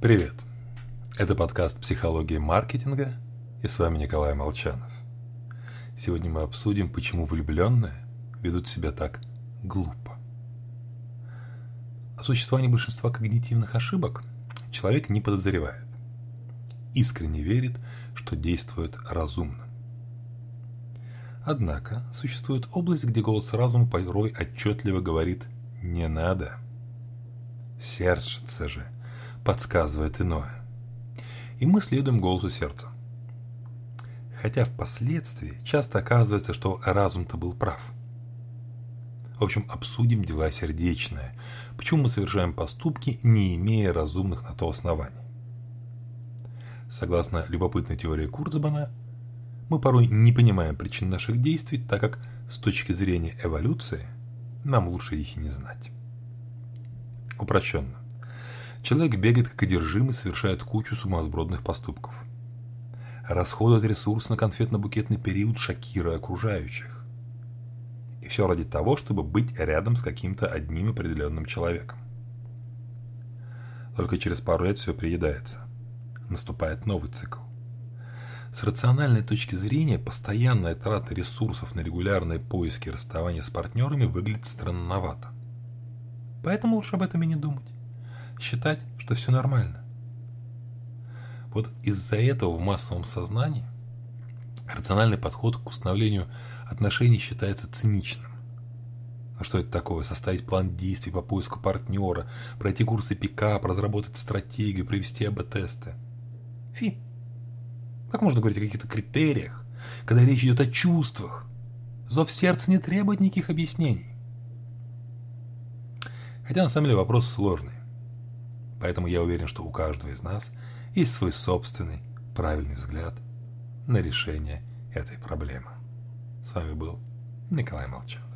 Привет! Это подкаст «Психология маркетинга» и с вами Николай Молчанов. Сегодня мы обсудим, почему влюбленные ведут себя так глупо. О существовании большинства когнитивных ошибок человек не подозревает. Искренне верит, что действует разумно. Однако существует область, где голос разума порой отчетливо говорит «не надо». Сердце же подсказывает иное. И мы следуем голосу сердца. Хотя впоследствии часто оказывается, что разум-то был прав. В общем, обсудим дела сердечные. Почему мы совершаем поступки, не имея разумных на то оснований. Согласно любопытной теории Курцбана, мы порой не понимаем причин наших действий, так как с точки зрения эволюции нам лучше их и не знать. Упрощенно. Человек бегает как одержимый, совершает кучу сумасбродных поступков. Расходует ресурс на конфетно-букетный период, шокируя окружающих. И все ради того, чтобы быть рядом с каким-то одним определенным человеком. Только через пару лет все приедается. Наступает новый цикл. С рациональной точки зрения, постоянная трата ресурсов на регулярные поиски расставания с партнерами выглядит странновато. Поэтому лучше об этом и не думать. Считать, что все нормально. Вот из-за этого в массовом сознании рациональный подход к установлению отношений считается циничным. А что это такое? Составить план действий по поиску партнера, пройти курсы пикап, разработать стратегию, провести АБ-тесты. Фи. Как можно говорить о каких-то критериях, когда речь идет о чувствах? Зов сердца не требует никаких объяснений. Хотя на самом деле вопрос сложный. Поэтому я уверен, что у каждого из нас есть свой собственный правильный взгляд на решение этой проблемы. С вами был Николай Молчан.